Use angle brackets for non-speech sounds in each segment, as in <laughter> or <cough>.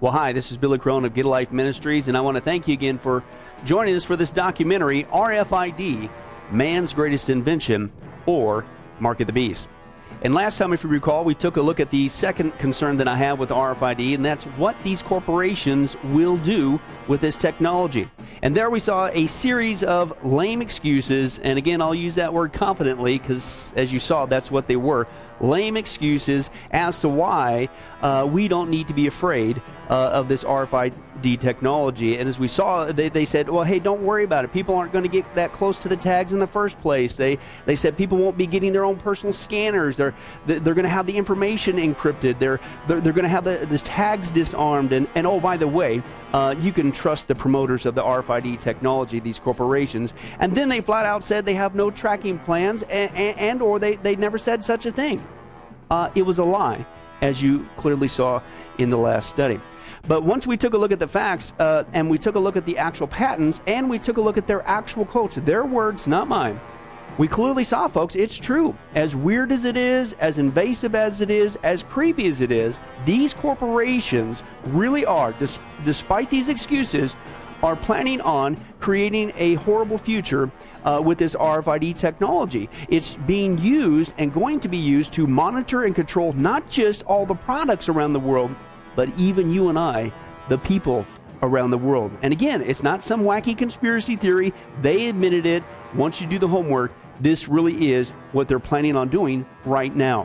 Well, hi, this is Billy Crone of Get a Life Ministries, and I want to thank you again for joining us for this documentary, RFID Man's Greatest Invention, or Mark of the Beast. And last time, if you recall, we took a look at the second concern that I have with RFID, and that's what these corporations will do with this technology. And there we saw a series of lame excuses, and again, I'll use that word confidently because, as you saw, that's what they were lame excuses as to why uh, we don't need to be afraid uh, of this RFID technology. And as we saw, they, they said, well, hey, don't worry about it. People aren't going to get that close to the tags in the first place. They, they said people won't be getting their own personal scanners. They're, they're going to have the information encrypted. They're, they're, they're going to have the, the tags disarmed. And, and oh, by the way, uh, you can trust the promoters of the RFID technology, these corporations. And then they flat out said they have no tracking plans and, and, and or they, they never said such a thing. Uh, it was a lie, as you clearly saw in the last study. But once we took a look at the facts uh, and we took a look at the actual patents and we took a look at their actual quotes, their words, not mine, we clearly saw, folks, it's true. As weird as it is, as invasive as it is, as creepy as it is, these corporations really are, dis- despite these excuses, are planning on creating a horrible future uh, with this RFID technology. It's being used and going to be used to monitor and control not just all the products around the world, but even you and I, the people around the world. And again, it's not some wacky conspiracy theory. They admitted it. Once you do the homework, this really is what they're planning on doing right now.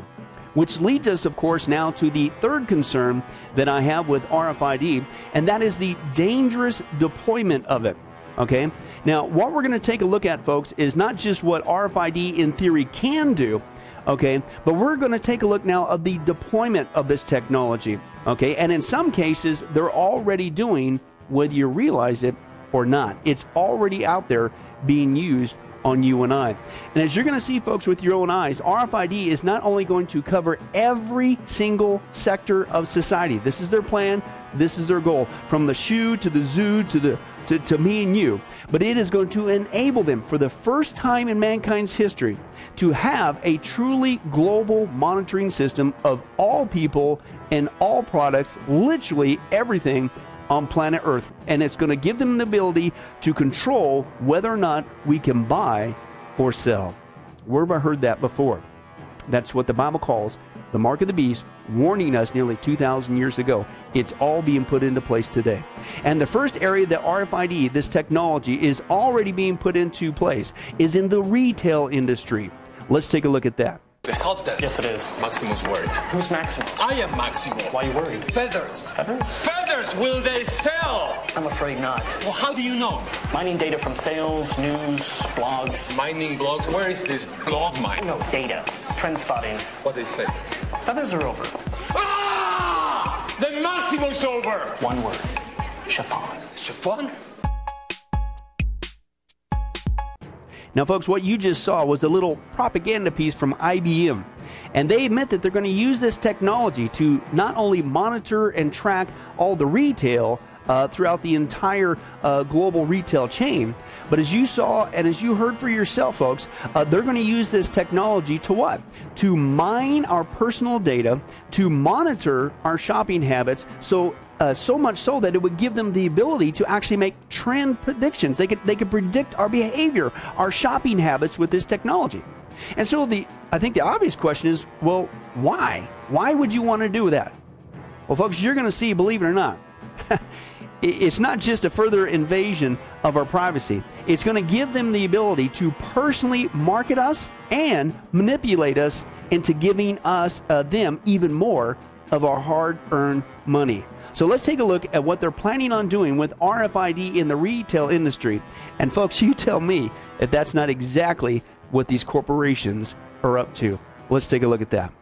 Which leads us, of course, now to the third concern that I have with RFID, and that is the dangerous deployment of it. Okay? Now, what we're going to take a look at, folks, is not just what RFID in theory can do, okay, but we're going to take a look now of the deployment of this technology. Okay, and in some cases, they're already doing whether you realize it or not. It's already out there being used on you and I. And as you're going to see, folks, with your own eyes, RFID is not only going to cover every single sector of society. This is their plan. This is their goal. From the shoe to the zoo to the to, to me and you, but it is going to enable them for the first time in mankind's history to have a truly global monitoring system of all people and all products, literally everything on planet Earth. And it's going to give them the ability to control whether or not we can buy or sell. Where have I heard that before? That's what the Bible calls the mark of the beast, warning us nearly 2,000 years ago. It's all being put into place today. And the first area that RFID, this technology, is already being put into place is in the retail industry. Let's take a look at that. The help desk. Yes, it is. Maximus worried. Who's Maximo? I am Maximo. Why are you worried? Feathers. Feathers? Feathers, will they sell? I'm afraid not. Well, how do you know? Mining data from sales, news, blogs. Mining blogs. Where is this blog mine? No, data. Trend spotting. What they say? Feathers are over. Ah! Then Massimo's over. One word. Chiffon. Chiffon? Now, folks, what you just saw was a little propaganda piece from IBM. And they admit that they're going to use this technology to not only monitor and track all the retail uh, throughout the entire uh, global retail chain, but as you saw and as you heard for yourself, folks, uh, they're going to use this technology to what? To mine our personal data, to monitor our shopping habits. So uh, so much so that it would give them the ability to actually make trend predictions. They could they could predict our behavior, our shopping habits with this technology. And so the I think the obvious question is, well, why? Why would you want to do that? Well, folks, you're going to see, believe it or not, <laughs> it's not just a further invasion of our privacy. It's going to give them the ability to personally market us and manipulate us into giving us uh, them even more of our hard-earned money. So let's take a look at what they're planning on doing with RFID in the retail industry. And folks, <laughs> you tell me if that's not exactly what these corporations are up to. Let's take a look at that.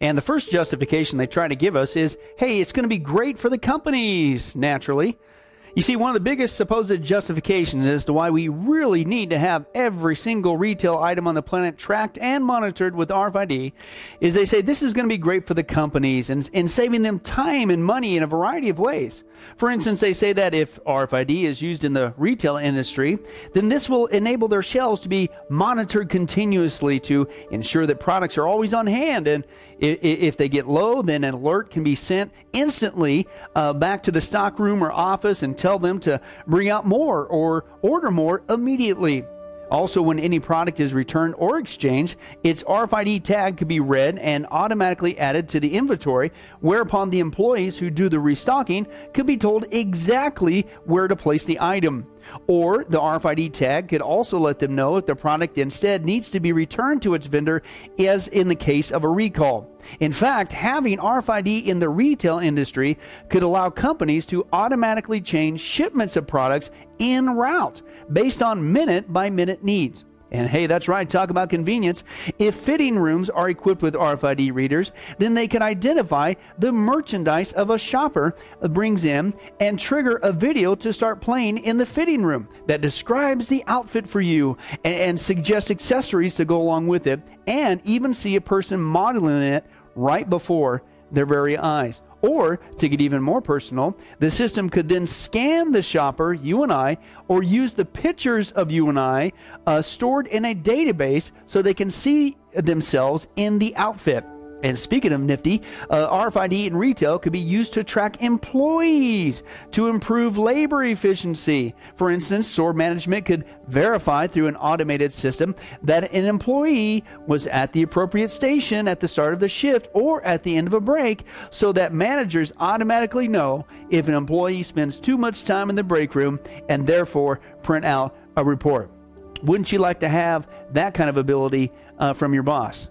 And the first justification they try to give us is hey, it's going to be great for the companies, naturally. You see, one of the biggest supposed justifications as to why we really need to have every single retail item on the planet tracked and monitored with RFID is they say this is going to be great for the companies and, and saving them time and money in a variety of ways. For instance, they say that if RFID is used in the retail industry, then this will enable their shelves to be monitored continuously to ensure that products are always on hand. And if they get low, then an alert can be sent instantly uh, back to the stockroom or office and tell them to bring out more or order more immediately. Also, when any product is returned or exchanged, its RFID tag could be read and automatically added to the inventory, whereupon the employees who do the restocking could be told exactly where to place the item. Or the RFID tag could also let them know if the product instead needs to be returned to its vendor, as in the case of a recall. In fact, having RFID in the retail industry could allow companies to automatically change shipments of products en route based on minute by minute needs. And hey, that's right, talk about convenience. If fitting rooms are equipped with RFID readers, then they can identify the merchandise of a shopper brings in and trigger a video to start playing in the fitting room that describes the outfit for you and, and suggests accessories to go along with it, and even see a person modeling it right before their very eyes. Or, to get even more personal, the system could then scan the shopper, you and I, or use the pictures of you and I uh, stored in a database so they can see themselves in the outfit. And speaking of nifty, uh, RFID in retail could be used to track employees to improve labor efficiency. For instance, store management could verify through an automated system that an employee was at the appropriate station at the start of the shift or at the end of a break so that managers automatically know if an employee spends too much time in the break room and therefore print out a report. Wouldn't you like to have that kind of ability uh, from your boss?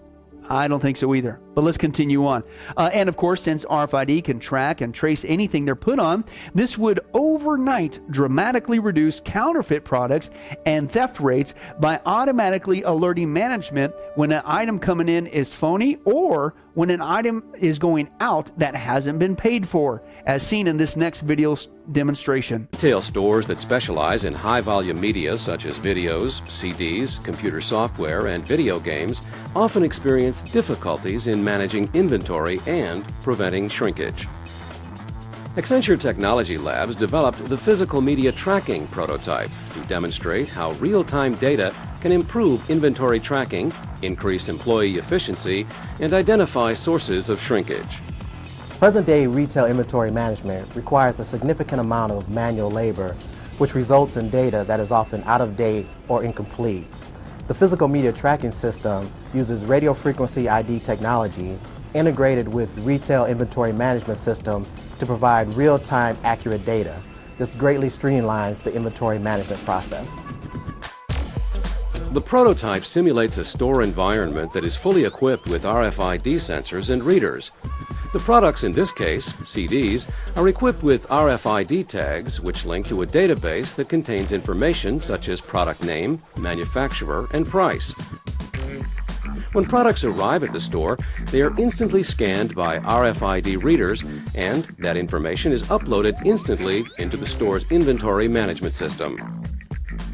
I don't think so either. But let's continue on. Uh, and of course, since RFID can track and trace anything they're put on, this would overnight dramatically reduce counterfeit products and theft rates by automatically alerting management when an item coming in is phony or when an item is going out that hasn't been paid for, as seen in this next video demonstration. Retail stores that specialize in high volume media such as videos, CDs, computer software, and video games often experience difficulties in managing inventory and preventing shrinkage. Accenture Technology Labs developed the physical media tracking prototype to demonstrate how real-time data can improve inventory tracking, increase employee efficiency, and identify sources of shrinkage. Present-day retail inventory management requires a significant amount of manual labor, which results in data that is often out of date or incomplete. The physical media tracking system uses radio frequency ID technology integrated with retail inventory management systems to provide real-time accurate data. This greatly streamlines the inventory management process. The prototype simulates a store environment that is fully equipped with RFID sensors and readers. The products in this case, CDs, are equipped with RFID tags which link to a database that contains information such as product name, manufacturer, and price. When products arrive at the store, they are instantly scanned by RFID readers, and that information is uploaded instantly into the store's inventory management system.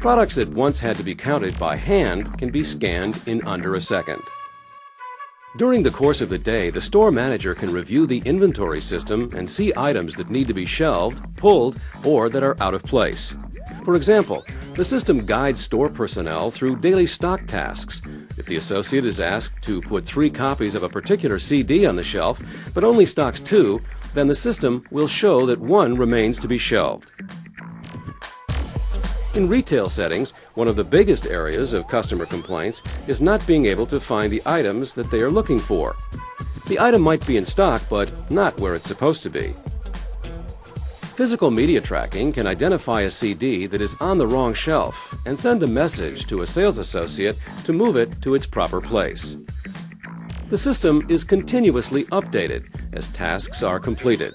Products that once had to be counted by hand can be scanned in under a second. During the course of the day, the store manager can review the inventory system and see items that need to be shelved, pulled, or that are out of place. For example, the system guides store personnel through daily stock tasks. If the associate is asked to put three copies of a particular CD on the shelf, but only stocks two, then the system will show that one remains to be shelved. In retail settings, one of the biggest areas of customer complaints is not being able to find the items that they are looking for. The item might be in stock, but not where it's supposed to be. Physical media tracking can identify a CD that is on the wrong shelf and send a message to a sales associate to move it to its proper place. The system is continuously updated as tasks are completed.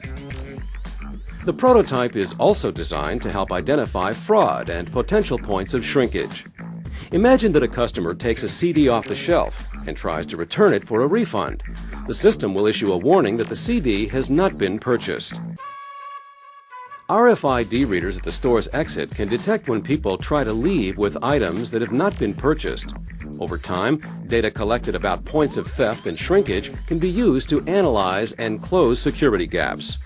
The prototype is also designed to help identify fraud and potential points of shrinkage. Imagine that a customer takes a CD off the shelf and tries to return it for a refund. The system will issue a warning that the CD has not been purchased. RFID readers at the store's exit can detect when people try to leave with items that have not been purchased. Over time, data collected about points of theft and shrinkage can be used to analyze and close security gaps.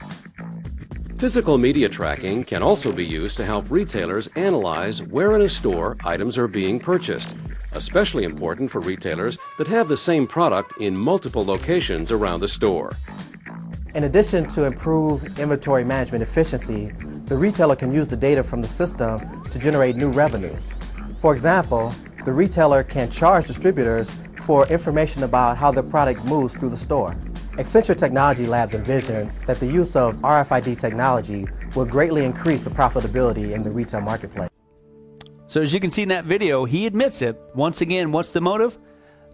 Physical media tracking can also be used to help retailers analyze where in a store items are being purchased, especially important for retailers that have the same product in multiple locations around the store. In addition to improve inventory management efficiency, the retailer can use the data from the system to generate new revenues. For example, the retailer can charge distributors for information about how the product moves through the store. Accenture Technology Labs envisions that the use of RFID technology will greatly increase the profitability in the retail marketplace. So, as you can see in that video, he admits it. Once again, what's the motive?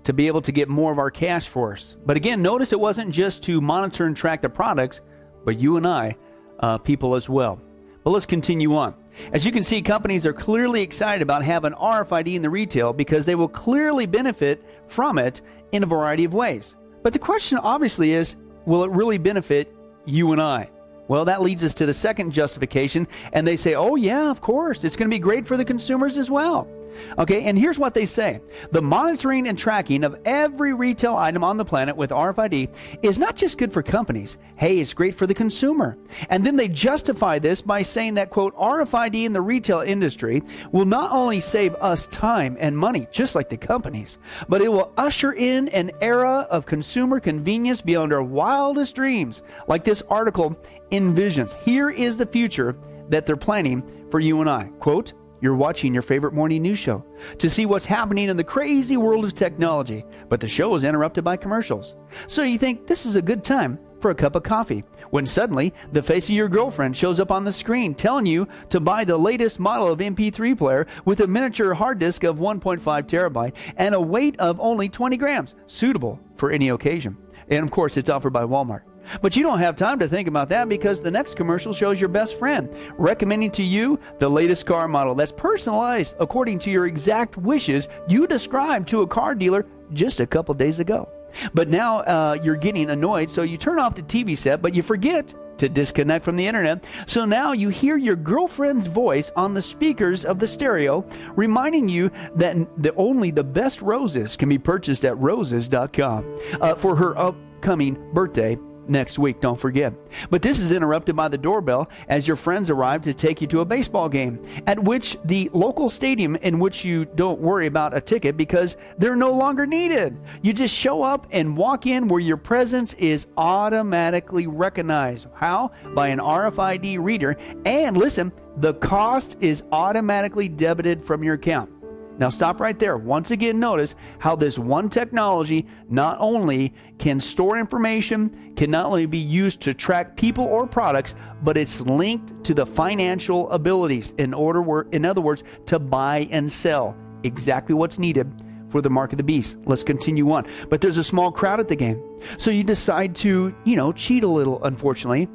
to be able to get more of our cash for us. But again, notice it wasn't just to monitor and track the products, but you and I, uh, people as well. But let's continue on. As you can see, companies are clearly excited about having RFID in the retail because they will clearly benefit from it in a variety of ways. But the question obviously is will it really benefit you and I? Well, that leads us to the second justification, and they say, oh, yeah, of course, it's going to be great for the consumers as well. Okay, and here's what they say the monitoring and tracking of every retail item on the planet with RFID is not just good for companies, hey, it's great for the consumer. And then they justify this by saying that, quote, RFID in the retail industry will not only save us time and money, just like the companies, but it will usher in an era of consumer convenience beyond our wildest dreams, like this article envisions. Here is the future that they're planning for you and I. Quote, you're watching your favorite morning news show to see what's happening in the crazy world of technology, but the show is interrupted by commercials. So you think this is a good time for a cup of coffee when suddenly the face of your girlfriend shows up on the screen telling you to buy the latest model of MP3 player with a miniature hard disk of 1.5 terabyte and a weight of only 20 grams, suitable for any occasion. And of course, it's offered by Walmart. But you don't have time to think about that because the next commercial shows your best friend recommending to you the latest car model that's personalized according to your exact wishes you described to a car dealer just a couple days ago. But now uh, you're getting annoyed, so you turn off the TV set, but you forget to disconnect from the internet. So now you hear your girlfriend's voice on the speakers of the stereo, reminding you that the, only the best roses can be purchased at roses.com uh, for her upcoming birthday next week, don't forget. But this is interrupted by the doorbell as your friends arrive to take you to a baseball game, at which the local stadium in which you don't worry about a ticket because they're no longer needed. You just show up and walk in where your presence is automatically recognized. How? By an RFID reader. And listen, the cost is automatically debited from your account. Now, stop right there. Once again, notice how this one technology not only can store information, can not only be used to track people or products, but it's linked to the financial abilities in order, in other words, to buy and sell exactly what's needed for the mark of the beast. Let's continue on. But there's a small crowd at the game. So you decide to, you know, cheat a little, unfortunately,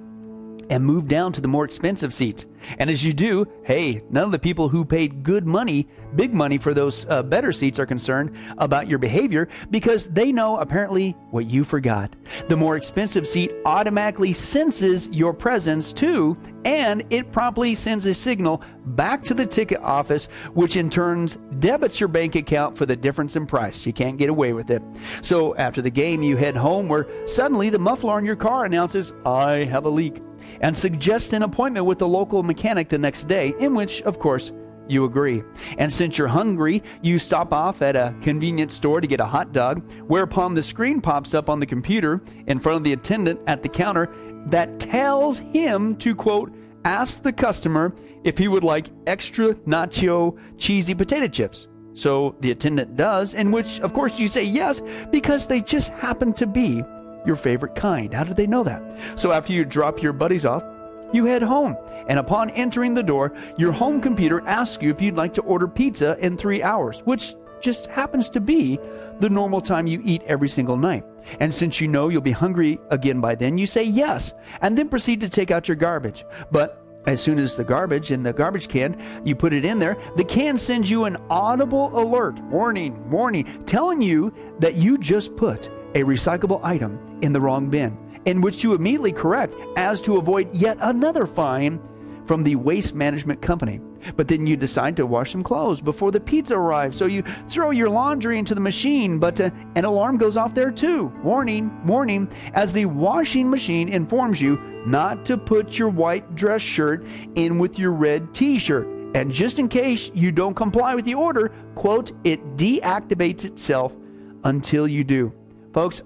and move down to the more expensive seats. And as you do, hey, none of the people who paid good money, big money for those uh, better seats are concerned about your behavior because they know apparently what you forgot. The more expensive seat automatically senses your presence too, and it promptly sends a signal back to the ticket office, which in turn debits your bank account for the difference in price. You can't get away with it. So after the game, you head home where suddenly the muffler on your car announces, I have a leak and suggest an appointment with the local mechanic the next day, in which, of course, you agree. And since you're hungry, you stop off at a convenience store to get a hot dog, whereupon the screen pops up on the computer in front of the attendant at the counter that tells him to, quote, ask the customer if he would like extra nacho cheesy potato chips. So the attendant does, in which, of course, you say yes because they just happen to be your favorite kind. How did they know that? So after you drop your buddies off, you head home. And upon entering the door, your home computer asks you if you'd like to order pizza in three hours, which just happens to be the normal time you eat every single night. And since you know you'll be hungry again by then, you say yes, and then proceed to take out your garbage. But as soon as the garbage in the garbage can, you put it in there, the can sends you an audible alert, warning, warning, telling you that you just put a recyclable item in the wrong bin, in which you immediately correct as to avoid yet another fine from the waste management company. But then you decide to wash some clothes before the pizza arrives, so you throw your laundry into the machine, but uh, an alarm goes off there too. Warning, warning, as the washing machine informs you not to put your white dress shirt in with your red t shirt. And just in case you don't comply with the order, quote, it deactivates itself until you do. Folks,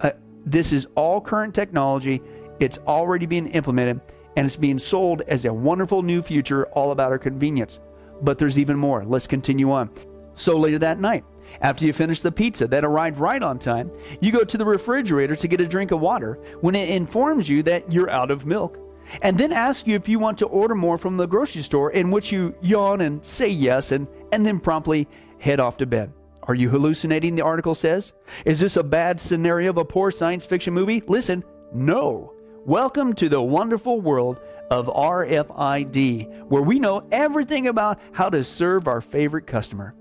uh, this is all current technology. It's already being implemented and it's being sold as a wonderful new future all about our convenience. But there's even more. Let's continue on. So later that night, after you finish the pizza that arrived right on time, you go to the refrigerator to get a drink of water when it informs you that you're out of milk. And then asks you if you want to order more from the grocery store, in which you yawn and say yes and, and then promptly head off to bed. Are you hallucinating? The article says. Is this a bad scenario of a poor science fiction movie? Listen, no. Welcome to the wonderful world of RFID, where we know everything about how to serve our favorite customer.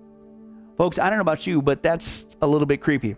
Folks, I don't know about you, but that's a little bit creepy.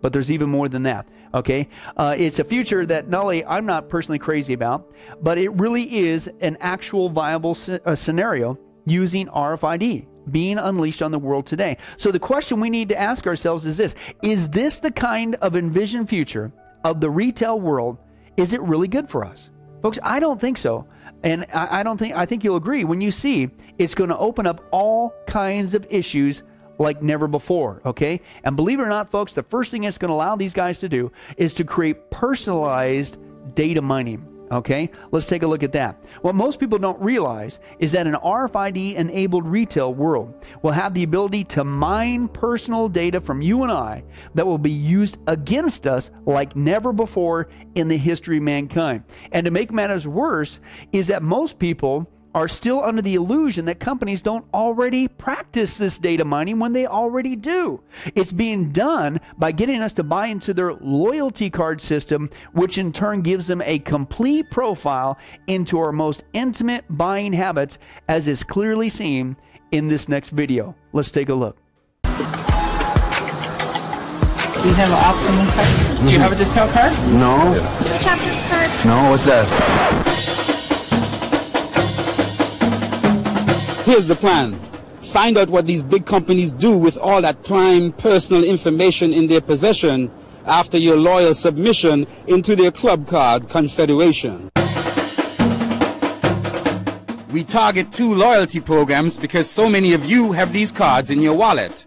But there's even more than that. Okay, uh, it's a future that not only I'm not personally crazy about, but it really is an actual viable c- uh, scenario using RFID being unleashed on the world today. So the question we need to ask ourselves is this: Is this the kind of envisioned future of the retail world? Is it really good for us, folks? I don't think so. And I, I don't think I think you'll agree when you see it's going to open up all kinds of issues like never before, okay? And believe it or not, folks, the first thing it's going to allow these guys to do is to create personalized data mining. Okay, let's take a look at that. What most people don't realize is that an RFID enabled retail world will have the ability to mine personal data from you and I that will be used against us like never before in the history of mankind. And to make matters worse, is that most people are still under the illusion that companies don't already practice this data mining when they already do. It's being done by getting us to buy into their loyalty card system, which in turn gives them a complete profile into our most intimate buying habits, as is clearly seen in this next video. Let's take a look. Do you have an optimum card? Do you have a discount card? No. Chapters card. No, what's that? Here's the plan. Find out what these big companies do with all that prime personal information in their possession after your loyal submission into their club card confederation. We target two loyalty programs because so many of you have these cards in your wallet.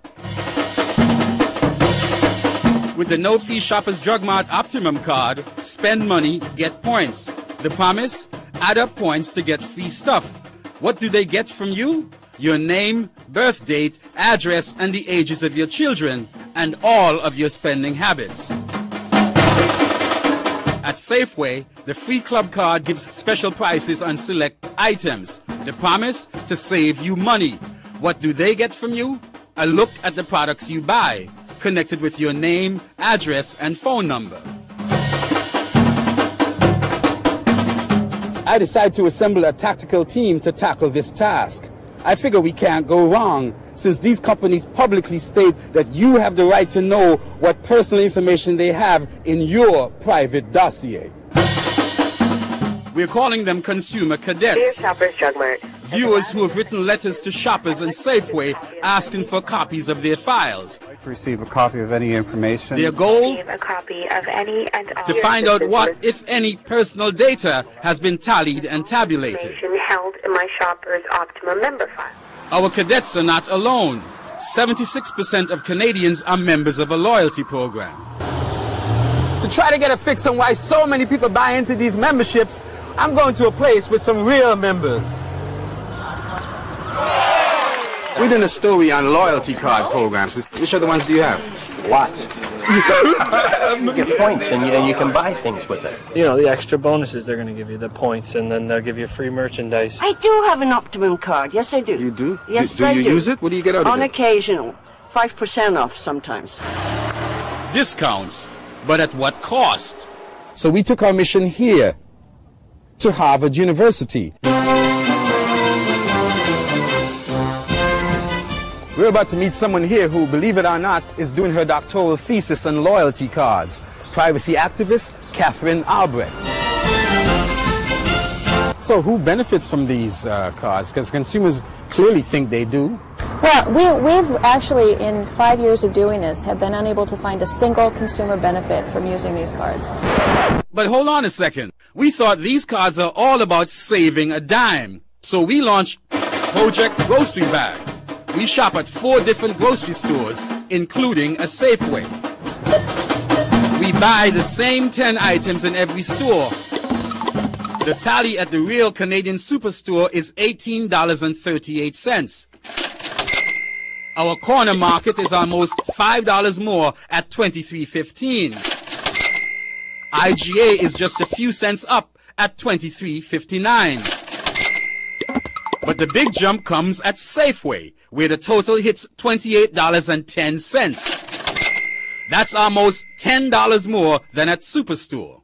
With the no fee Shoppers Drug Mart Optimum card, spend money, get points. The promise? Add up points to get free stuff. What do they get from you? Your name, birth date, address, and the ages of your children, and all of your spending habits. At Safeway, the free club card gives special prices on select items. The promise to save you money. What do they get from you? A look at the products you buy, connected with your name, address, and phone number. I decided to assemble a tactical team to tackle this task. I figure we can't go wrong since these companies publicly state that you have the right to know what personal information they have in your private dossier. We're calling them consumer cadets. Dear Shoppers Drug Mart. Viewers who have written letters to shoppers and Safeway asking for copies of their files. Receive a copy of any information. Their goal? Receive a copy of any and all To find out what, if any, personal data has been tallied and tabulated. held in my Shoppers Optimum member file. Our cadets are not alone. 76% of Canadians are members of a loyalty program. To try to get a fix on why so many people buy into these memberships, I'm going to a place with some real members. We did a story on loyalty card programs. Which other ones do you have? Lots. you get points and you, and you can buy things with it. You know, the extra bonuses they're going to give you, the points, and then they'll give you free merchandise. I do have an Optimum card. Yes, I do. You do? Yes, I do, do I you do. use it? What do you get out On of it? On occasion. 5% off sometimes. Discounts, but at what cost? So we took our mission here to Harvard University. We're about to meet someone here who, believe it or not, is doing her doctoral thesis on loyalty cards. Privacy activist Katherine Albrecht. So who benefits from these uh, cards? Because consumers clearly think they do. Well, we, we've actually, in five years of doing this, have been unable to find a single consumer benefit from using these cards. But hold on a second. We thought these cards are all about saving a dime. So we launched Project Grocery Bag. We shop at four different grocery stores, including a Safeway. We buy the same 10 items in every store. The tally at the real Canadian superstore is $18.38. Our corner market is almost $5 more at $23.15. IGA is just a few cents up at $23.59. But the big jump comes at Safeway, where the total hits $28.10. That's almost $10 more than at Superstore.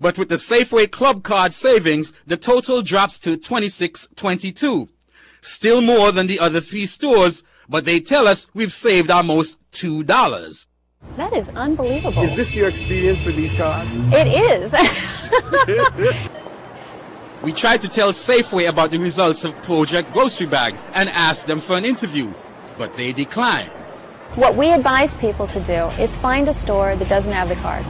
But with the Safeway Club Card savings, the total drops to $26.22. Still more than the other three stores, but they tell us we've saved almost $2. That is unbelievable. Is this your experience with these cards? It is. <laughs> We tried to tell Safeway about the results of Project Grocery Bag and asked them for an interview, but they declined. what we advise people to do is find a store that doesn't have the card.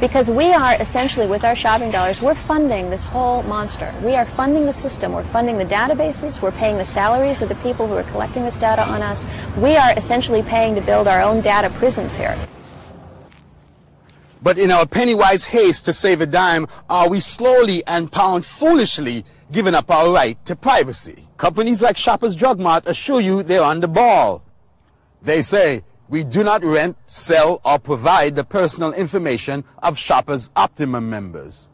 Because we are essentially, with our shopping dollars, we're funding this whole monster. We are funding the system. We're funding the databases. We're paying the salaries of the people who are collecting this data on us. We are essentially paying to build our own data prisons here. But in our penny-wise haste to save a dime, are we slowly and pound foolishly giving up our right to privacy? Companies like Shoppers Drug Mart assure you they're on the ball. They say, we do not rent, sell, or provide the personal information of Shoppers Optimum members.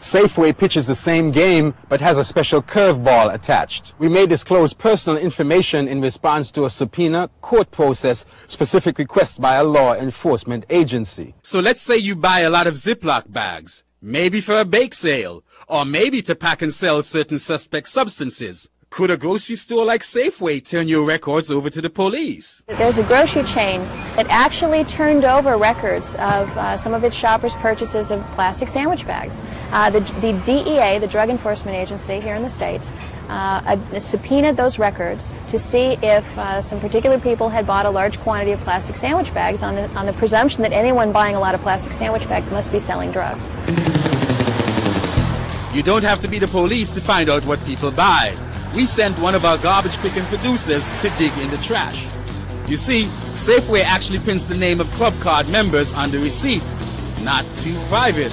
Safeway pitches the same game, but has a special curveball attached. We may disclose personal information in response to a subpoena, court process, specific request by a law enforcement agency. So let's say you buy a lot of Ziploc bags, maybe for a bake sale, or maybe to pack and sell certain suspect substances. Could a grocery store like Safeway turn your records over to the police? There's a grocery chain that actually turned over records of uh, some of its shoppers' purchases of plastic sandwich bags. Uh, the, the DEA, the Drug Enforcement Agency here in the States, uh, subpoenaed those records to see if uh, some particular people had bought a large quantity of plastic sandwich bags on the, on the presumption that anyone buying a lot of plastic sandwich bags must be selling drugs. You don't have to be the police to find out what people buy. We sent one of our garbage picking producers to dig in the trash. You see, Safeway actually prints the name of Club Card members on the receipt. Not too private.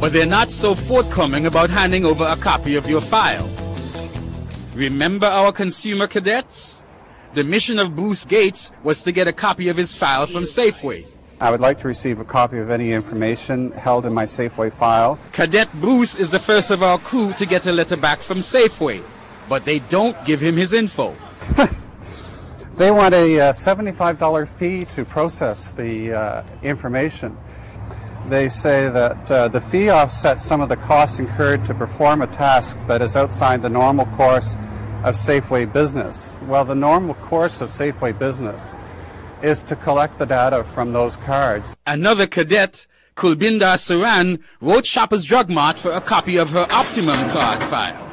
But they're not so forthcoming about handing over a copy of your file. Remember our consumer cadets? The mission of Bruce Gates was to get a copy of his file from Safeway. I would like to receive a copy of any information held in my Safeway file. Cadet Bruce is the first of our crew to get a letter back from Safeway, but they don't give him his info. <laughs> They want a uh, $75 fee to process the uh, information. They say that uh, the fee offsets some of the costs incurred to perform a task that is outside the normal course of Safeway business. Well, the normal course of Safeway business is to collect the data from those cards. Another cadet, Kulbinder Saran, wrote Shoppers Drug Mart for a copy of her Optimum card file.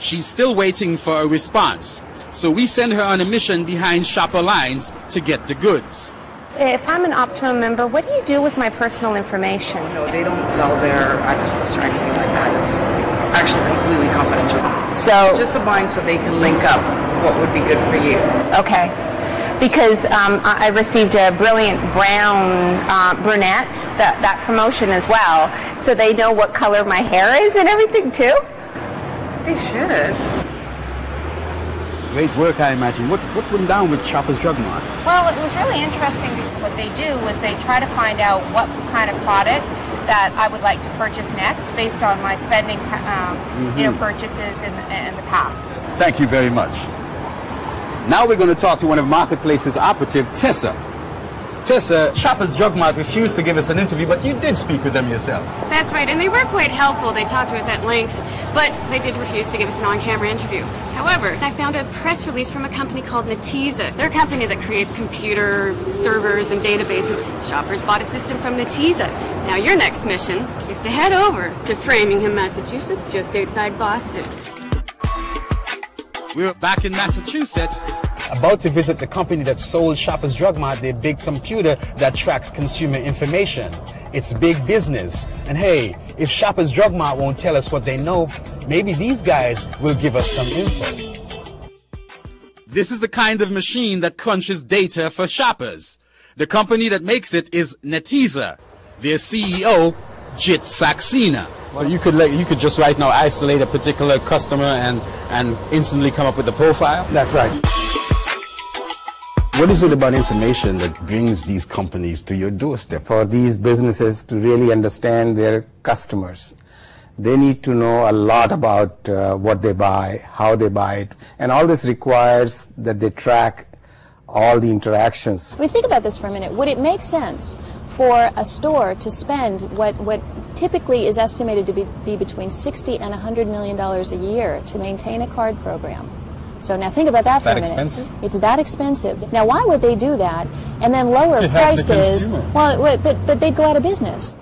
She's still waiting for a response, so we send her on a mission behind shopper lines to get the goods. If I'm an Optimum member, what do you do with my personal information? No, they don't sell their address list or anything like that. It's actually completely confidential. So just the buying so they can link up what would be good for you. Okay. Because um, I I received a brilliant brown uh, brunette, that, that promotion as well, so they know what color my hair is and everything too. They should. Great work, I imagine. What, what went down with Shoppers Drug Mart? Well, it was really interesting because what they do is they try to find out what kind of product that I would like to purchase next based on my spending, um, you know, Mhm. purchases in, in the past. Thank you very much. Now we're going to talk to one of Marketplace's operative, Tessa. Tessa, Shoppers Drug Mart refused to give us an interview, but you did speak with them yourself. That's right, and they were quite helpful. They talked to us at length, but they did refuse to give us an on-camera interview. However, I found a press release from a company called Netezza. They're a company that creates computer servers and databases. Shoppers bought a system from Netezza. Now your next mission is to head over to Framingham, Massachusetts, just outside Boston. We're back in Massachusetts. About to visit the company that sold Shoppers Drug Mart their big computer that tracks consumer information. It's big business. And hey, if Shoppers Drug Mart won't tell us what they know, maybe these guys will give us some info. This is the kind of machine that crunches data for shoppers. The company that makes it is Netezza. Their CEO, Jit Saxena. So you could let, you could just right now isolate a particular customer and and instantly come up with a profile. That's right. What is it about information that brings these companies to your doorstep? For these businesses to really understand their customers, they need to know a lot about uh, what they buy, how they buy it, and all this requires that they track all the interactions. We think about this for a minute. Would it make sense for a store to spend what, what typically is estimated to be, be between 60 and 100 million dollars a year to maintain a card program? So now think about that Is for that a minute. expensive? It's that expensive. Now why would they do that and then lower To help the prices? Well, but but they'd go out of business.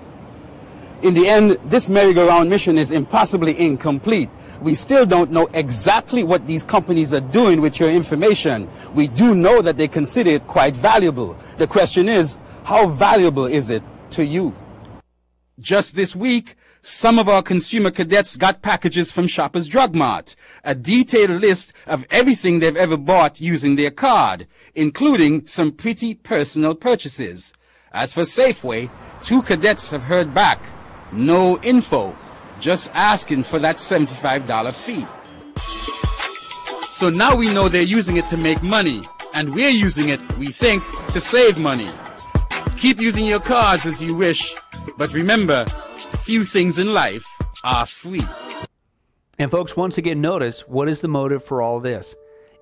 In the end, this merry-go-round mission is impossibly incomplete. We still don't know exactly what these companies are doing with your information. We do know that they consider it quite valuable. The question is, how valuable is it to you? Just this week, some of our consumer cadets got packages from Shoppers Drug Mart, a detailed list of everything they've ever bought using their card, including some pretty personal purchases. As for Safeway, two cadets have heard back. No info, just asking for that $75 fee. So now we know they're using it to make money, and we're using it, we think, to save money. Keep using your cards as you wish, but remember, few things in life are free. And folks, once again, notice what is the motive for all this?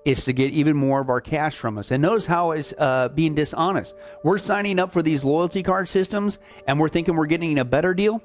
It's to get even more of our cash from us. And notice how it's uh, being dishonest. We're signing up for these loyalty card systems and we're thinking we're getting a better deal.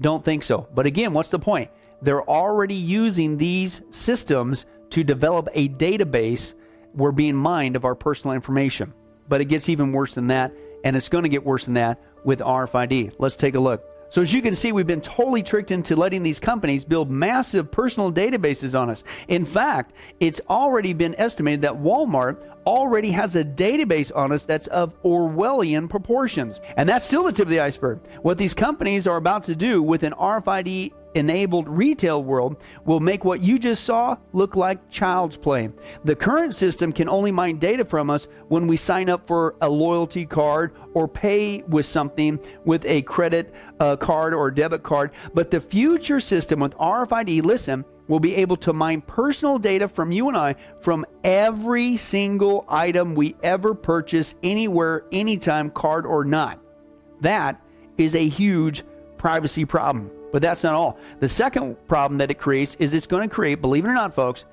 Don't think so. But again, what's the point? They're already using these systems to develop a database. We're being mined of our personal information. But it gets even worse than that. And it's going to get worse than that with RFID. Let's take a look. So, as you can see, we've been totally tricked into letting these companies build massive personal databases on us. In fact, it's already been estimated that Walmart already has a database on us that's of Orwellian proportions. And that's still the tip of the iceberg. What these companies are about to do with an RFID enabled retail world will make what you just saw look like child's play. The current system can only mine data from us when we sign up for a loyalty card or pay with something with a credit uh, card or debit card. But the future system with RFID, listen, will be able to mine personal data from you and I from every single item we ever purchase anywhere, anytime, card or not. That is a huge privacy problem. But that's not all. The second problem that it creates is it's going to create, believe it or not, folks,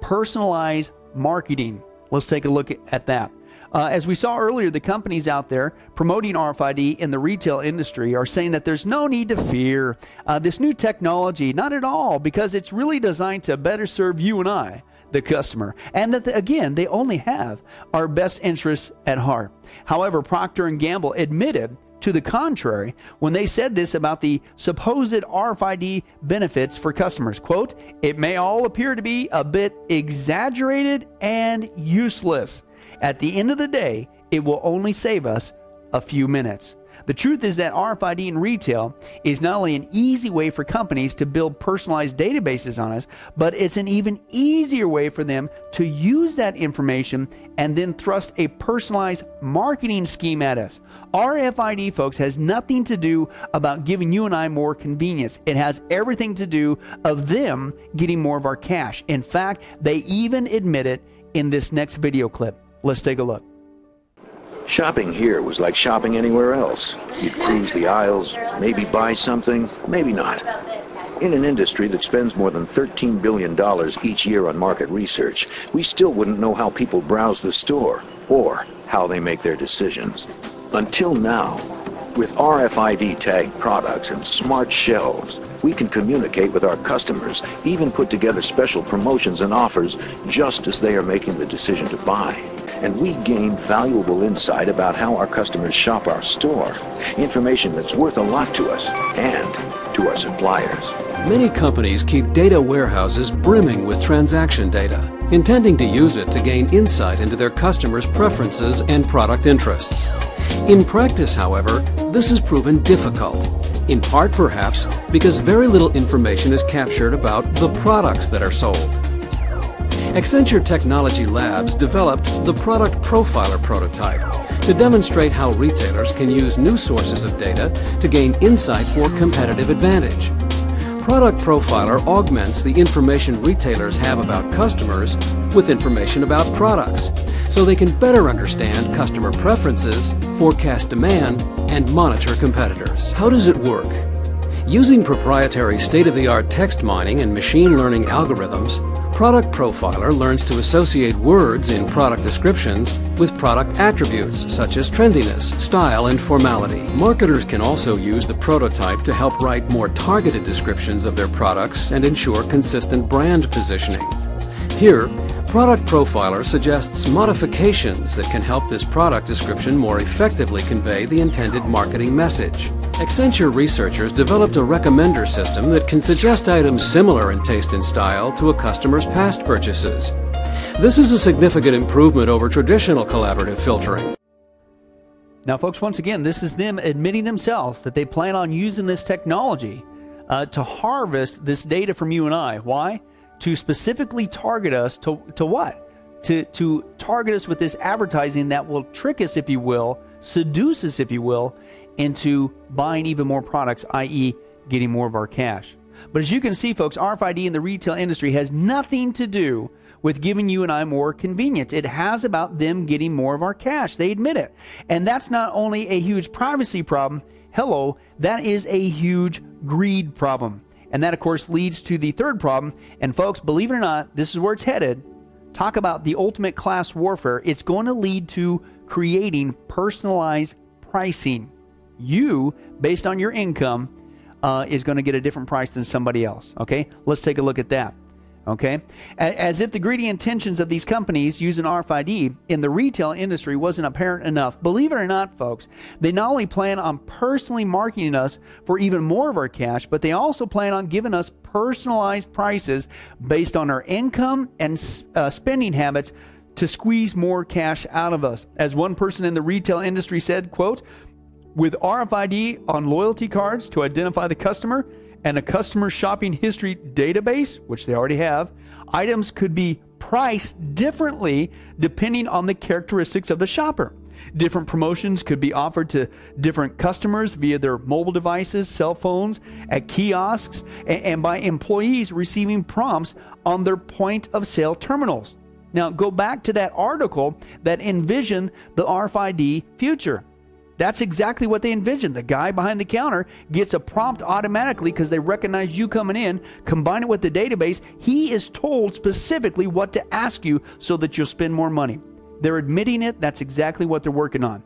personalized marketing. Let's take a look at that. Uh, as we saw earlier, the companies out there promoting RFID in the retail industry are saying that there's no need to fear uh, this new technology. Not at all, because it's really designed to better serve you and I, the customer, and that again they only have our best interests at heart. However, Procter and Gamble admitted to the contrary when they said this about the supposed RFID benefits for customers. Quote, it may all appear to be a bit exaggerated and useless. At the end of the day, it will only save us a few minutes. The truth is that RFID in retail is not only an easy way for companies to build personalized databases on us, but it's an even easier way for them to use that information and then thrust a personalized marketing scheme at us. RFID, folks, has nothing to do about giving you and I more convenience. It has everything to do of them getting more of our cash. In fact, they even admit it in this next video clip. Let's take a look. Shopping here was like shopping anywhere else. You'd cruise the aisles, maybe buy something, maybe not. In an industry that spends more than $13 billion each year on market research, we still wouldn't know how people browse the store or how they make their decisions. Until now, with RFID tagged products and smart shelves, we can communicate with our customers, even put together special promotions and offers just as they are making the decision to buy. And we gain valuable insight about how our customers shop our store, information that's worth a lot to us and to our suppliers. Many companies keep data warehouses brimming with transaction data, intending to use it to gain insight into their customers' preferences and product interests. In practice, however, this has proven difficult, in part perhaps because very little information is captured about the products that are sold. Accenture Technology Labs developed the Product Profiler prototype to demonstrate how retailers can use new sources of data to gain insight for competitive advantage. Product Profiler augments the information retailers have about customers with information about products, so they can better understand customer preferences, forecast demand, and monitor competitors. How does it work? Using proprietary state-of-the-art text mining and machine learning algorithms, Product Profiler learns to associate words in product descriptions with product attributes such as trendiness, style, and formality. Marketers can also use the prototype to help write more targeted descriptions of their products and ensure consistent brand positioning. Here, Product Profiler suggests modifications that can help this product description more effectively convey the intended marketing message. Accenture researchers developed a recommender system that can suggest items similar in taste and style to a customer's past purchases. This is a significant improvement over traditional collaborative filtering. Now, folks, once again, this is them admitting themselves that they plan on using this technology uh, to harvest this data from you and I. Why? To specifically target us to, to what? To, to target us with this advertising that will trick us, if you will, seduce us, if you will, into buying even more products, i.e., getting more of our cash. But as you can see, folks, RFID in the retail industry has nothing to do with giving you and I more convenience. It has about them getting more of our cash. They admit it. And that's not only a huge privacy problem, hello, that is a huge greed problem. And that, of course, leads to the third problem. And, folks, believe it or not, this is where it's headed. Talk about the ultimate class warfare. It's going to lead to creating personalized pricing. You, based on your income, uh, is going to get a different price than somebody else. Okay, let's take a look at that. Okay, as if the greedy intentions of these companies using RFID in the retail industry wasn't apparent enough. Believe it or not, folks, they not only plan on personally marketing us for even more of our cash, but they also plan on giving us personalized prices based on our income and uh, spending habits to squeeze more cash out of us. As one person in the retail industry said, quote, with RFID on loyalty cards to identify the customer and a customer shopping history database, which they already have, items could be priced differently depending on the characteristics of the shopper. Different promotions could be offered to different customers via their mobile devices, cell phones, at kiosks, and by employees receiving prompts on their point of sale terminals. Now, go back to that article that envisioned the RFID future. That's exactly what they envisioned. The guy behind the counter gets a prompt automatically because they recognize you coming in, combine it with the database. He is told specifically what to ask you so that you'll spend more money. They're admitting it. That's exactly what they're working on.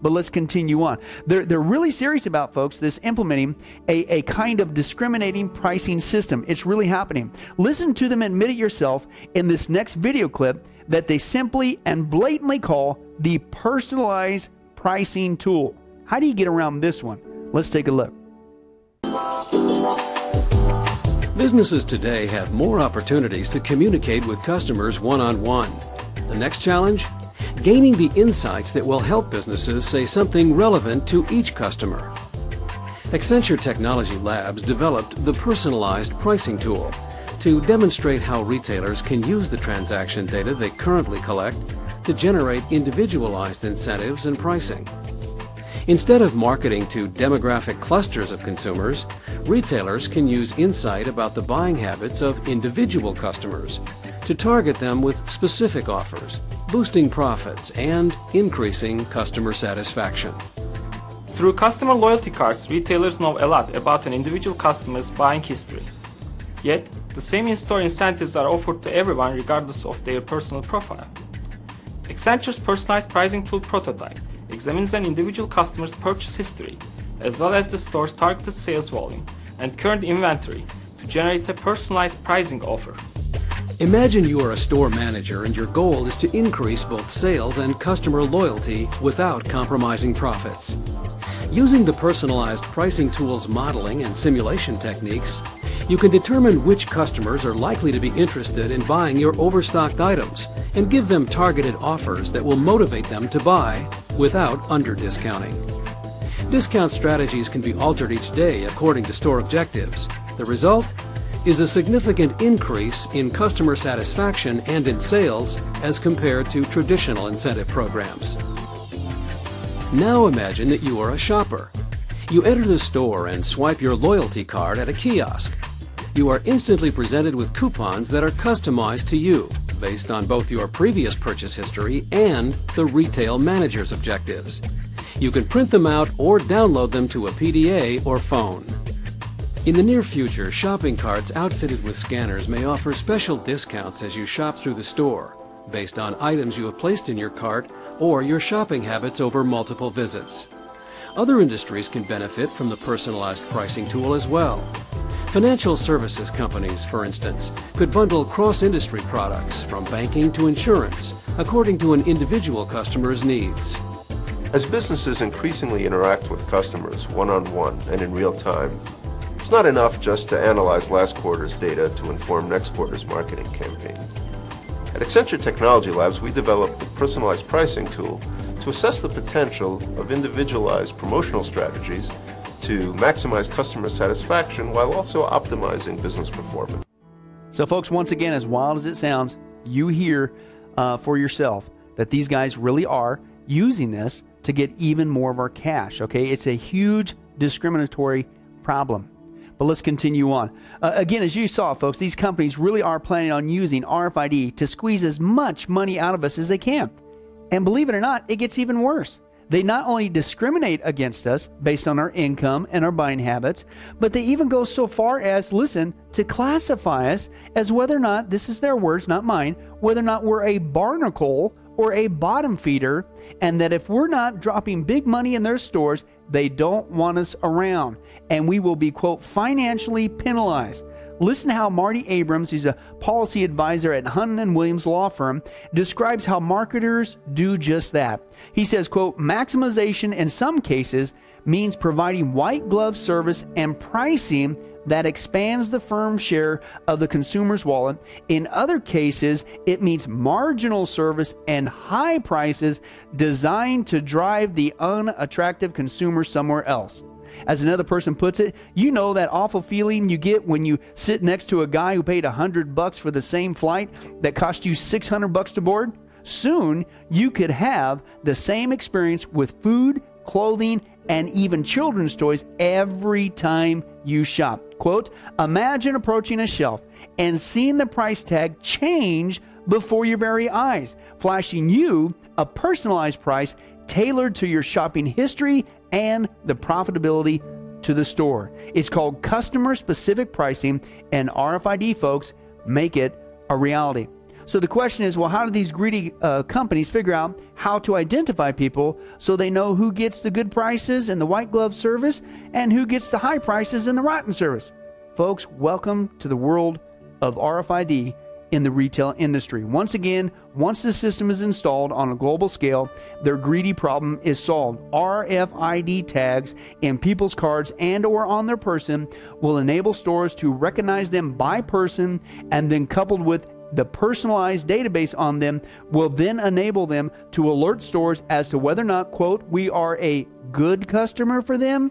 But let's continue on. They're, they're really serious about, folks, this implementing a, a kind of discriminating pricing system. It's really happening. Listen to them admit it yourself in this next video clip that they simply and blatantly call the personalized pricing tool. How do you get around this one? Let's take a look. Businesses today have more opportunities to communicate with customers one on one. The next challenge? Gaining the insights that will help businesses say something relevant to each customer. Accenture Technology Labs developed the personalized pricing tool to demonstrate how retailers can use the transaction data they currently collect to generate individualized incentives and pricing. Instead of marketing to demographic clusters of consumers, retailers can use insight about the buying habits of individual customers to target them with specific offers, boosting profits and increasing customer satisfaction. Through customer loyalty cards, retailers know a lot about an individual customer's buying history. Yet, the same in-store incentives are offered to everyone regardless of their personal profile. Accenture's personalized pricing tool prototype examines an individual customer's purchase history, as well as the store's targeted sales volume and current inventory to generate a personalized pricing offer. Imagine you are a store manager and your goal is to increase both sales and customer loyalty without compromising profits. Using the personalized pricing tools modeling and simulation techniques, you can determine which customers are likely to be interested in buying your overstocked items and give them targeted offers that will motivate them to buy without under-discounting. Discount strategies can be altered each day according to store objectives. The result is a significant increase in customer satisfaction and in sales as compared to traditional incentive programs. Now imagine that you are a shopper. You enter the store and swipe your loyalty card at a kiosk. You are instantly presented with coupons that are customized to you based on both your previous purchase history and the retail manager's objectives. You can print them out or download them to a PDA or phone. In the near future, shopping carts outfitted with scanners may offer special discounts as you shop through the store, based on items you have placed in your cart or your shopping habits over multiple visits. Other industries can benefit from the personalized pricing tool as well. Financial services companies, for instance, could bundle cross-industry products from banking to insurance according to an individual customer's needs. As businesses increasingly interact with customers one-on-one and in real time, it's not enough just to analyze last quarter's data to inform next quarter's marketing campaign. At Accenture Technology Labs, we developed the personalized pricing tool to assess the potential of individualized promotional strategies to maximize customer satisfaction while also optimizing business performance. So, folks, once again, as wild as it sounds, you hear uh, for yourself that these guys really are using this to get even more of our cash. Okay, it's a huge discriminatory problem. But let's continue on. Uh, again, as you saw, folks, these companies really are planning on using RFID to squeeze as much money out of us as they can. And believe it or not, it gets even worse. They not only discriminate against us based on our income and our buying habits, but they even go so far as, listen, to classify us as whether or not, this is their words, not mine, whether or not we're a barnacle or a bottom feeder, and that if we're not dropping big money in their stores, they don't want us around, and we will be, quote, financially penalized. Listen to how Marty Abrams, he's a policy advisor at Hunt and Williams law firm, describes how marketers do just that. He says, quote, maximization in some cases means providing white glove service and pricing that expands the firm's share of the consumer's wallet. In other cases, it means marginal service and high prices designed to drive the unattractive consumer somewhere else. As another person puts it, you know that awful feeling you get when you sit next to a guy who paid 100 bucks for the same flight that cost you 600 bucks to board? Soon, you could have the same experience with food, clothing, and even children's toys every time you shop. Quote, imagine approaching a shelf and seeing the price tag change before your very eyes, flashing you a personalized price tailored to your shopping history and the profitability to the store. It's called customer specific pricing, and RFID folks make it a reality. So the question is well, how do these greedy uh, companies figure out how to identify people so they know who gets the good prices and the white glove service and who gets the high prices and the rotten service? Folks, welcome to the world of RFID in the retail industry. Once again, once the system is installed on a global scale, their greedy problem is solved. RFID tags in people's cards and or on their person will enable stores to recognize them by person and then coupled with the personalized database on them will then enable them to alert stores as to whether or not, quote, we are a good customer for them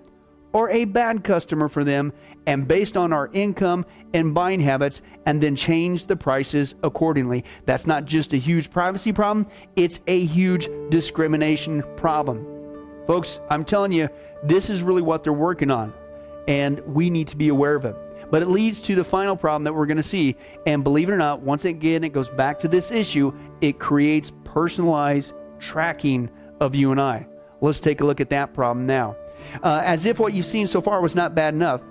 or a bad customer for them, and based on our income and buying habits, and then change the prices accordingly. That's not just a huge privacy problem, it's a huge discrimination problem. Folks, I'm telling you, this is really what they're working on, and we need to be aware of it. But it leads to the final problem that we're going to see. And believe it or not, once again, it goes back to this issue. It creates personalized tracking of you and I. Let's take a look at that problem now. Uh, as if what you've seen so far was not bad enough,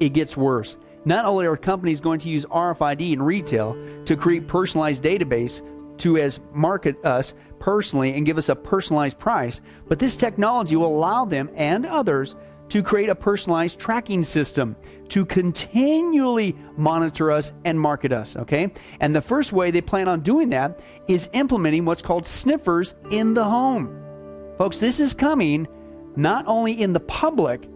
it gets worse. Not only are companies going to use RFID in retail to create personalized database to as market us personally and give us a personalized price. But this technology will allow them and others to create a personalized tracking system to continually monitor us and market us, okay? And the first way they plan on doing that is implementing what's called sniffers in the home. Folks, this is coming not only in the public,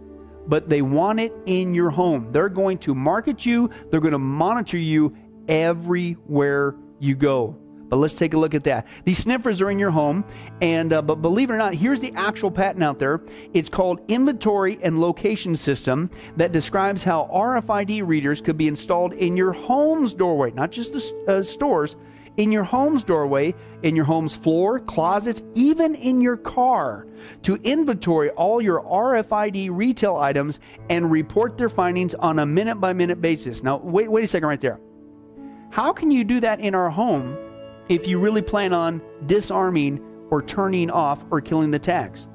but they want it in your home. They're going to market you, they're going to monitor you everywhere you go. But let's take a look at that. These sniffers are in your home, and uh, but believe it or not, here's the actual patent out there. It's called Inventory and Location System that describes how RFID readers could be installed in your home's doorway, not just the uh, stores, in your home's doorway, in your home's floor, closets, even in your car, to inventory all your RFID retail items and report their findings on a minute by minute basis. Now, wait, wait a second right there. How can you do that in our home if you really plan on disarming or turning off or killing the tags.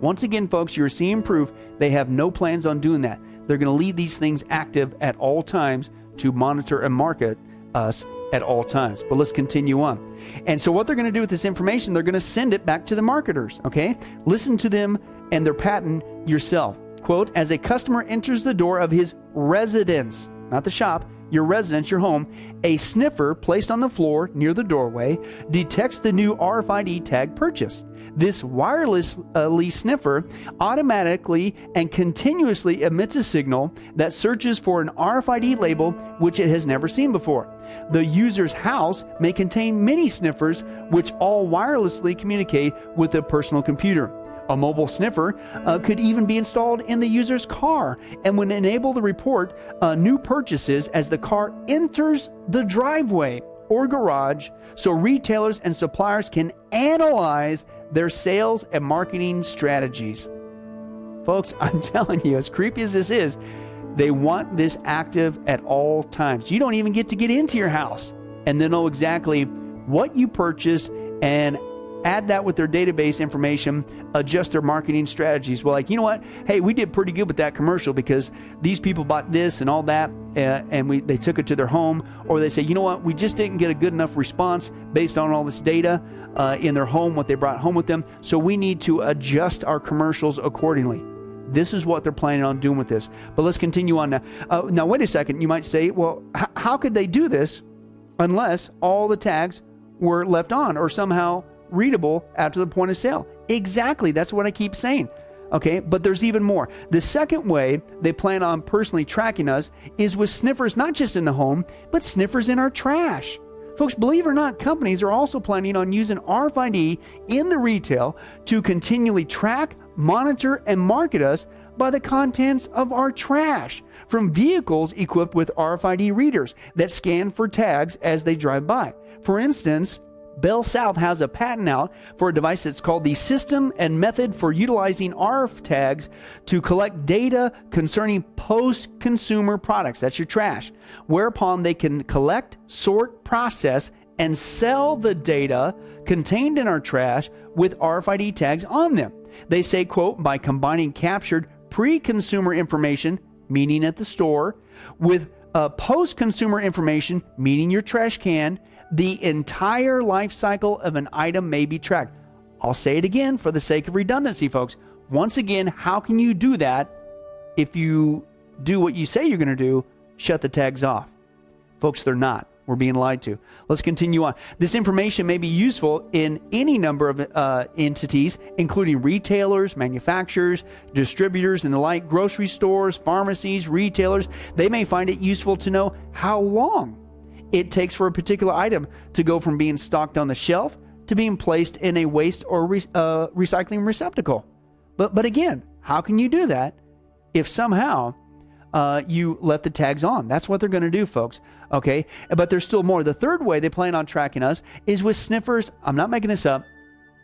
Once again, folks, you're seeing proof they have no plans on doing that. They're going to leave these things active at all times to monitor and market us at all times. But let's continue on. And so, what they're going to do with this information, they're going to send it back to the marketers. Okay? Listen to them and their patent yourself. Quote As a customer enters the door of his residence, not the shop, your residence, your home, a sniffer placed on the floor near the doorway detects the new RFID tag purchase. This wirelessly uh, sniffer automatically and continuously emits a signal that searches for an RFID label which it has never seen before. The user's house may contain many sniffers which all wirelessly communicate with a personal computer. A mobile sniffer uh, could even be installed in the user's car and would enable the report uh, new purchases as the car enters the driveway or garage so retailers and suppliers can analyze their sales and marketing strategies. Folks, <laughs> I'm telling you, as creepy as this is, they want this active at all times. You don't even get to get into your house and they know exactly what you purchased and add that with their database information, adjust their marketing strategies. Well, like, you know what? Hey, we did pretty good with that commercial because these people bought this and all that, uh, and we they took it to their home. Or they say, you know what? We just didn't get a good enough response based on all this data uh, in their home, what they brought home with them. So we need to adjust our commercials accordingly. This is what they're planning on doing with this. But let's continue on now. Uh, now, wait a second. You might say, well, h- how could they do this unless all the tags were left on or somehow readable after the point of sale. Exactly. That's what I keep saying. Okay, but there's even more. The second way they plan on personally tracking us is with sniffers, not just in the home, but sniffers in our trash. Folks, believe it or not, companies are also planning on using RFID in the retail to continually track, monitor, and market us by the contents of our trash from vehicles equipped with RFID readers that scan for tags as they drive by. For instance, Bell South has a patent out for a device that's called the System and Method for Utilizing RF Tags to collect data concerning post consumer products. That's your trash. Whereupon they can collect, sort, process, and sell the data contained in our trash with RFID tags on them. They say, quote, by combining captured pre consumer information, meaning at the store, with uh, post consumer information, meaning your trash can, the entire life cycle of an item may be tracked. I'll say it again for the sake of redundancy, folks. Once again, how can you do that if you do what you say you're going to do? Shut the tags off. Folks, they're not. We're being lied to. Let's continue on. This information may be useful in any number of uh, entities, including retailers, manufacturers, distributors, and the like, grocery stores, pharmacies, retailers. They may find it useful to know how long it takes for a particular item to go from being stocked on the shelf to being placed in a waste or re- uh, recycling receptacle. But but again, how can you do that if somehow uh, you left the tags on? That's what they're going to do, folks. Okay, but there's still more. The third way they plan on tracking us is with sniffers. I'm not making this up.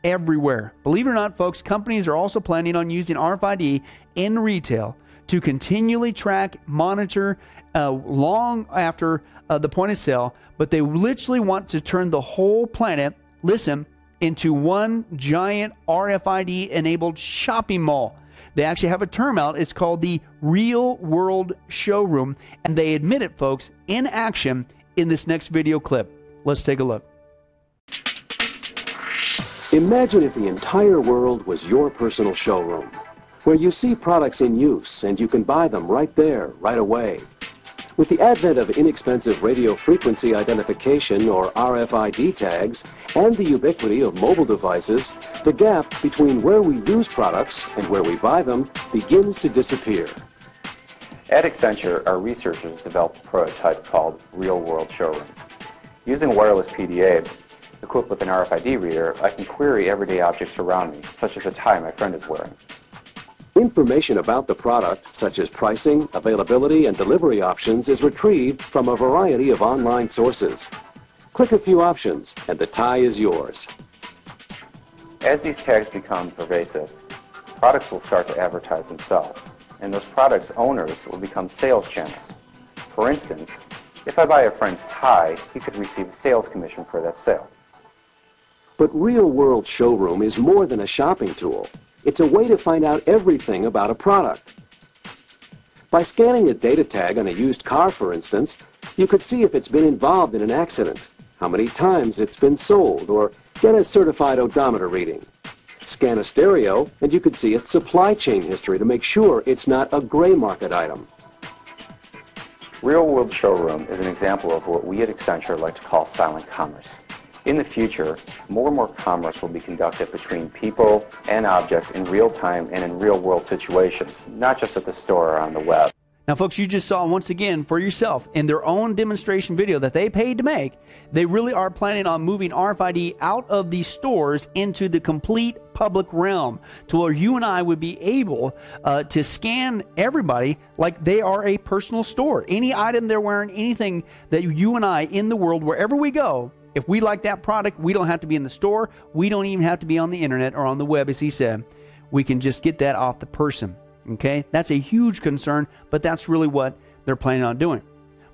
Everywhere. Believe it or not, folks, companies are also planning on using RFID in retail to continually track, monitor uh, long after uh, the point of sale, but they literally want to turn the whole planet, listen, into one giant RFID enabled shopping mall. They actually have a term out. It's called the real world showroom. And they admit it, folks, in action in this next video clip. Let's take a look. Imagine if the entire world was your personal showroom, where you see products in use and you can buy them right there, right away. With the advent of inexpensive radio frequency identification, or RFID tags, and the ubiquity of mobile devices, the gap between where we use products and where we buy them begins to disappear. At Accenture, our researchers developed a prototype called Real World Showroom. Using a wireless PDA equipped with an RFID reader, I can query everyday objects around me, such as a tie my friend is wearing. Information about the product, such as pricing, availability, and delivery options, is retrieved from a variety of online sources. Click a few options, and the tie is yours. As these tags become pervasive, products will start to advertise themselves, and those products' owners will become sales channels. For instance, if I buy a friend's tie, he could receive a sales commission for that sale. But Real World Showroom is more than a shopping tool. It's a way to find out everything about a product. By scanning a data tag on a used car, for instance, you could see if it's been involved in an accident, how many times it's been sold, or get a certified odometer reading. Scan a stereo, and you could see its supply chain history to make sure it's not a gray market item. Real World Showroom is an example of what we at Accenture like to call silent commerce. In the future, more and more commerce will be conducted between people and objects in real time and in real world situations, not just at the store or on the web. Now, folks, you just saw once again for yourself in their own demonstration video that they paid to make, they really are planning on moving RFID out of the stores into the complete public realm to where you and I would be able uh, to scan everybody like they are a personal store. Any item they're wearing, anything that you and I in the world, wherever we go, if we like that product, we don't have to be in the store. We don't even have to be on the internet or on the web, as he said. We can just get that off the person. Okay? That's a huge concern, but that's really what they're planning on doing.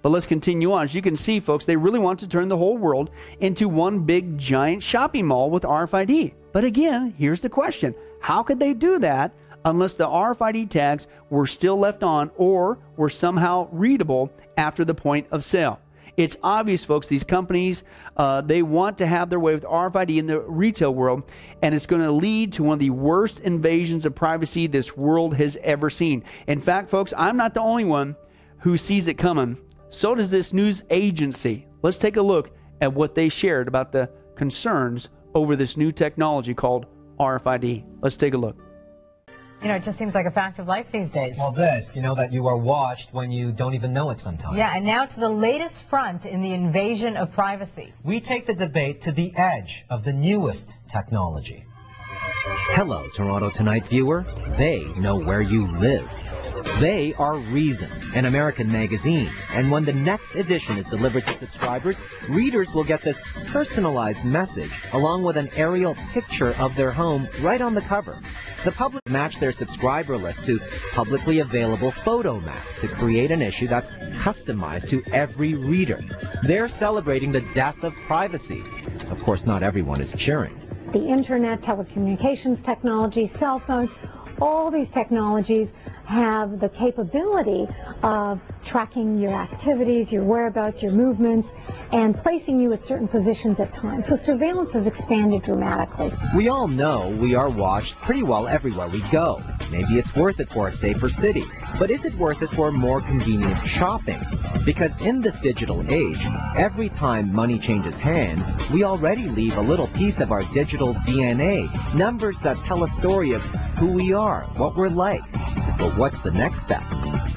But let's continue on. As you can see, folks, they really want to turn the whole world into one big giant shopping mall with RFID. But again, here's the question how could they do that unless the RFID tags were still left on or were somehow readable after the point of sale? It's obvious, folks, these companies, uh, they want to have their way with RFID in the retail world, and it's going to lead to one of the worst invasions of privacy this world has ever seen. In fact, folks, I'm not the only one who sees it coming. So does this news agency. Let's take a look at what they shared about the concerns over this new technology called RFID. Let's take a look. You know, it just seems like a fact of life these days. Well, this, you know, that you are watched when you don't even know it sometimes. Yeah, and now to the latest front in the invasion of privacy. We take the debate to the edge of the newest technology. Hello, Toronto Tonight viewer. They know where you live. They are Reason, an American magazine, and when the next edition is delivered to subscribers, readers will get this personalized message along with an aerial picture of their home right on the cover. The public match their subscriber list to publicly available photo maps to create an issue that's customized to every reader. They're celebrating the death of privacy. Of course, not everyone is cheering. The internet, telecommunications technology, cell phones, all these technologies have the capability of tracking your activities, your whereabouts, your movements, and placing you at certain positions at times. So surveillance has expanded dramatically. We all know we are watched pretty well everywhere we go. Maybe it's worth it for a safer city, but is it worth it for more convenient shopping? Because in this digital age, every time money changes hands, we already leave a little piece of our digital DNA, numbers that tell a story of who we are, what we're like. But what's the next step?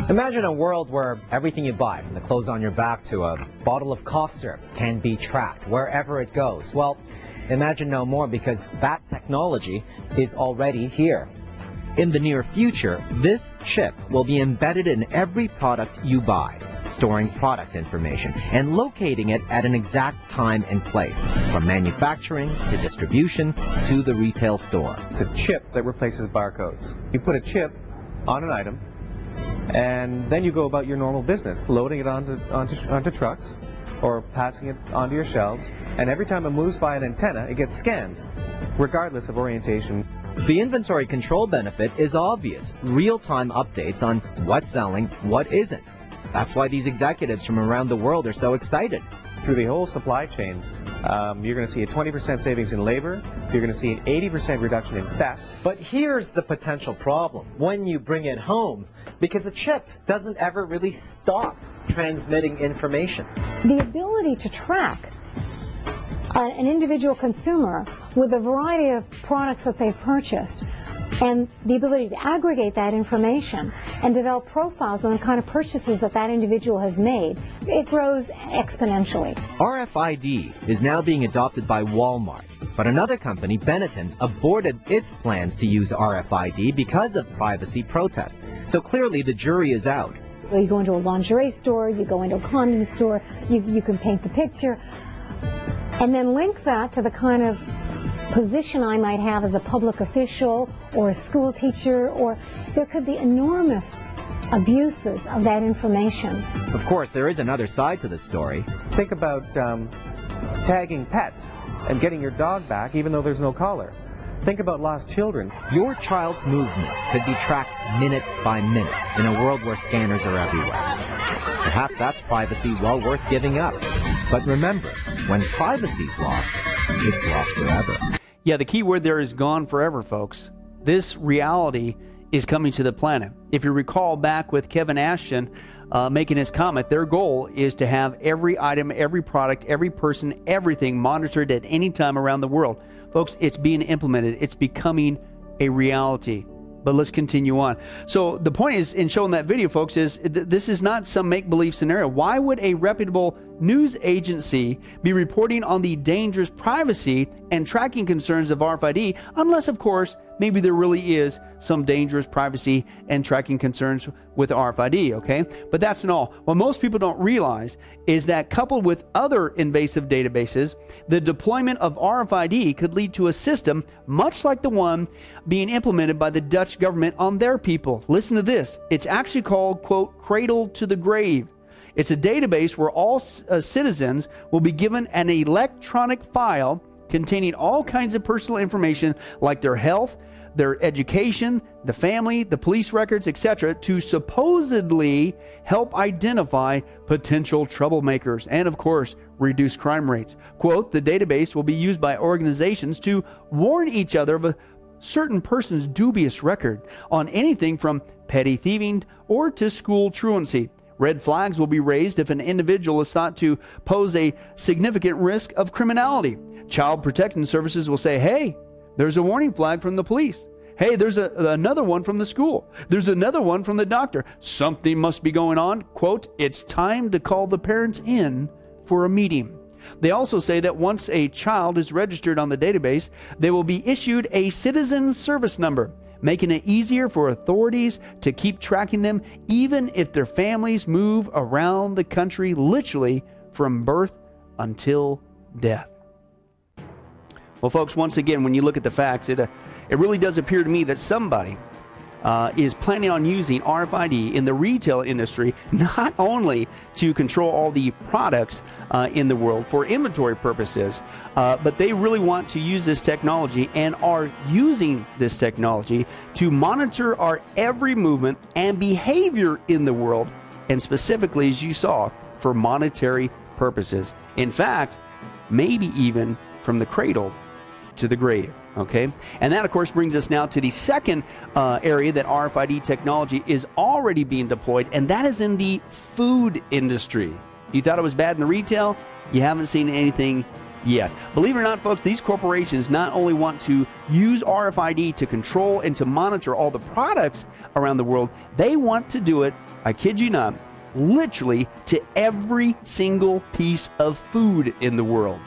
Imagine a world where everything you buy, from the clothes on your back to a bottle of cough syrup, can be tracked wherever it goes. Well, imagine no more because that technology is already here. In the near future, this chip will be embedded in every product you buy, storing product information and locating it at an exact time and place, from manufacturing to distribution to the retail store. It's a chip that replaces barcodes. You put a chip on an item, and then you go about your normal business, loading it onto, onto, onto trucks or passing it onto your shelves, and every time it moves by an antenna, it gets scanned, regardless of orientation. The inventory control benefit is obvious. Real-time updates on what's selling, what isn't. That's why these executives from around the world are so excited. Through the whole supply chain, um, you're going to see a 20% savings in labor. You're going to see an 80% reduction in theft. But here's the potential problem when you bring it home, because the chip doesn't ever really stop transmitting information. The ability to track an individual consumer with a variety of products that they've purchased and the ability to aggregate that information and develop profiles on the kind of purchases that that individual has made, it grows exponentially. RFID is now being adopted by Walmart, but another company, Benetton, aborted its plans to use RFID because of privacy protests. So clearly the jury is out. You go into a lingerie store, you go into a condom store, you, you can paint the picture, and then link that to the kind of position I might have as a public official or a school teacher, or there could be enormous abuses of that information. Of course, there is another side to the story. Think about um, tagging pets and getting your dog back even though there's no collar. Think about lost children. Your child's movements could be tracked minute by minute in a world where scanners are everywhere. Perhaps that's privacy well worth giving up. But remember, when privacy's lost, it's lost forever. Yeah, the key word there is gone forever, folks. This reality is coming to the planet. If you recall back with Kevin Ashton uh, making his comment, their goal is to have every item, every product, every person, everything monitored at any time around the world. Folks, it's being implemented, it's becoming a reality. But let's continue on. So the point is, in showing that video, folks, is th- this is not some make-believe scenario. Why would a reputable news agency be reporting on the dangerous privacy and tracking concerns of RFID, unless, of course, maybe there really is some dangerous privacy and tracking concerns with RFID, okay? But that's not all. What most people don't realize is that coupled with other invasive databases, the deployment of RFID could lead to a system much like the one being implemented by the Dutch government on their people. Listen to this. It's actually called, quote, cradle to the grave. It's a database where all uh, citizens will be given an electronic file containing all kinds of personal information like their health, their education, the family, the police records, etc., to supposedly help identify potential troublemakers and, of course, reduce crime rates. Quote, the database will be used by organizations to warn each other of a certain person's dubious record on anything from petty thieving or to school truancy. Red flags will be raised if an individual is thought to pose a significant risk of criminality. Child Protection Services will say, hey, there's a warning flag from the police. Hey, there's a, another one from the school. There's another one from the doctor. Something must be going on. Quote, it's time to call the parents in for a meeting. They also say that once a child is registered on the database, they will be issued a citizen service number, making it easier for authorities to keep tracking them even if their families move around the country literally from birth until death. Well, folks, once again, when you look at the facts, it, uh, it really does appear to me that somebody uh, is planning on using RFID in the retail industry <laughs> not only to control all the products uh, in the world for inventory purposes, uh, but they really want to use this technology and are using this technology to monitor our every movement and behavior in the world, and specifically, as you saw, for monetary purposes. In fact, maybe even from the cradle to the grave. Okay, and that of course brings us now to the second uh, area that RFID technology is already being deployed, and that is in the food industry. You thought it was bad in the retail? You haven't seen anything yet. Believe it or not, folks, these corporations not only want to use RFID to control and to monitor all the products around the world, they want to do it, I kid you not, literally to every single piece of food in the world.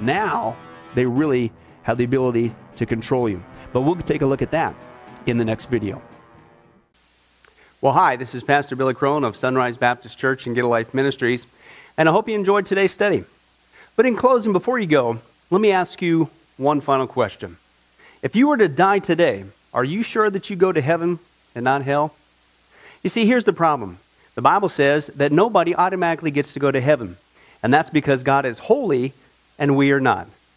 Now, they really have the ability to control you. But we'll take a look at that in the next video. Well, hi, this is Pastor Billy Crone of Sunrise Baptist Church and Get a Life Ministries, and I hope you enjoyed today's study. But in closing, before you go, let me ask you one final question. If you were to die today, are you sure that you go to heaven and not hell? You see, here's the problem. The Bible says that nobody automatically gets to go to heaven, and that's because God is holy and we are not.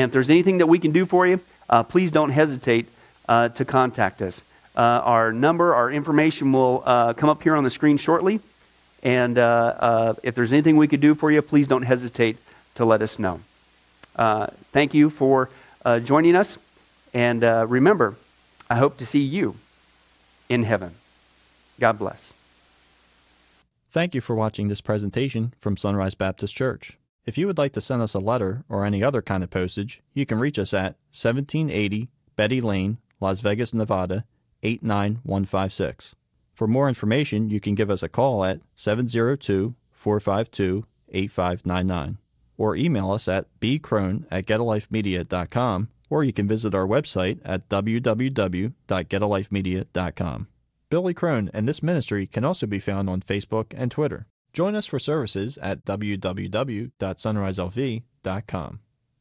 And if there's anything that we can do for you, uh, please don't hesitate uh, to contact us. Uh, our number, our information will uh, come up here on the screen shortly. And uh, uh, if there's anything we could do for you, please don't hesitate to let us know. thank you for joining us. And remember, I hope to see you in heaven. God bless. Thank you for watching this presentation from Sunrise Baptist Church. If you would like to send us a letter or any other kind of postage, you can reach us at 1780 Betty Lane, Las Vegas, Nevada 89156. For more information, you can give us a call at 702 452 8599 or email us at bcrone at getalifemedia.com or you can visit our website at www.getalifemedia.com. Billy Crone and this ministry can also be found on Facebook and Twitter. Join us for services at www.sunriselv.com.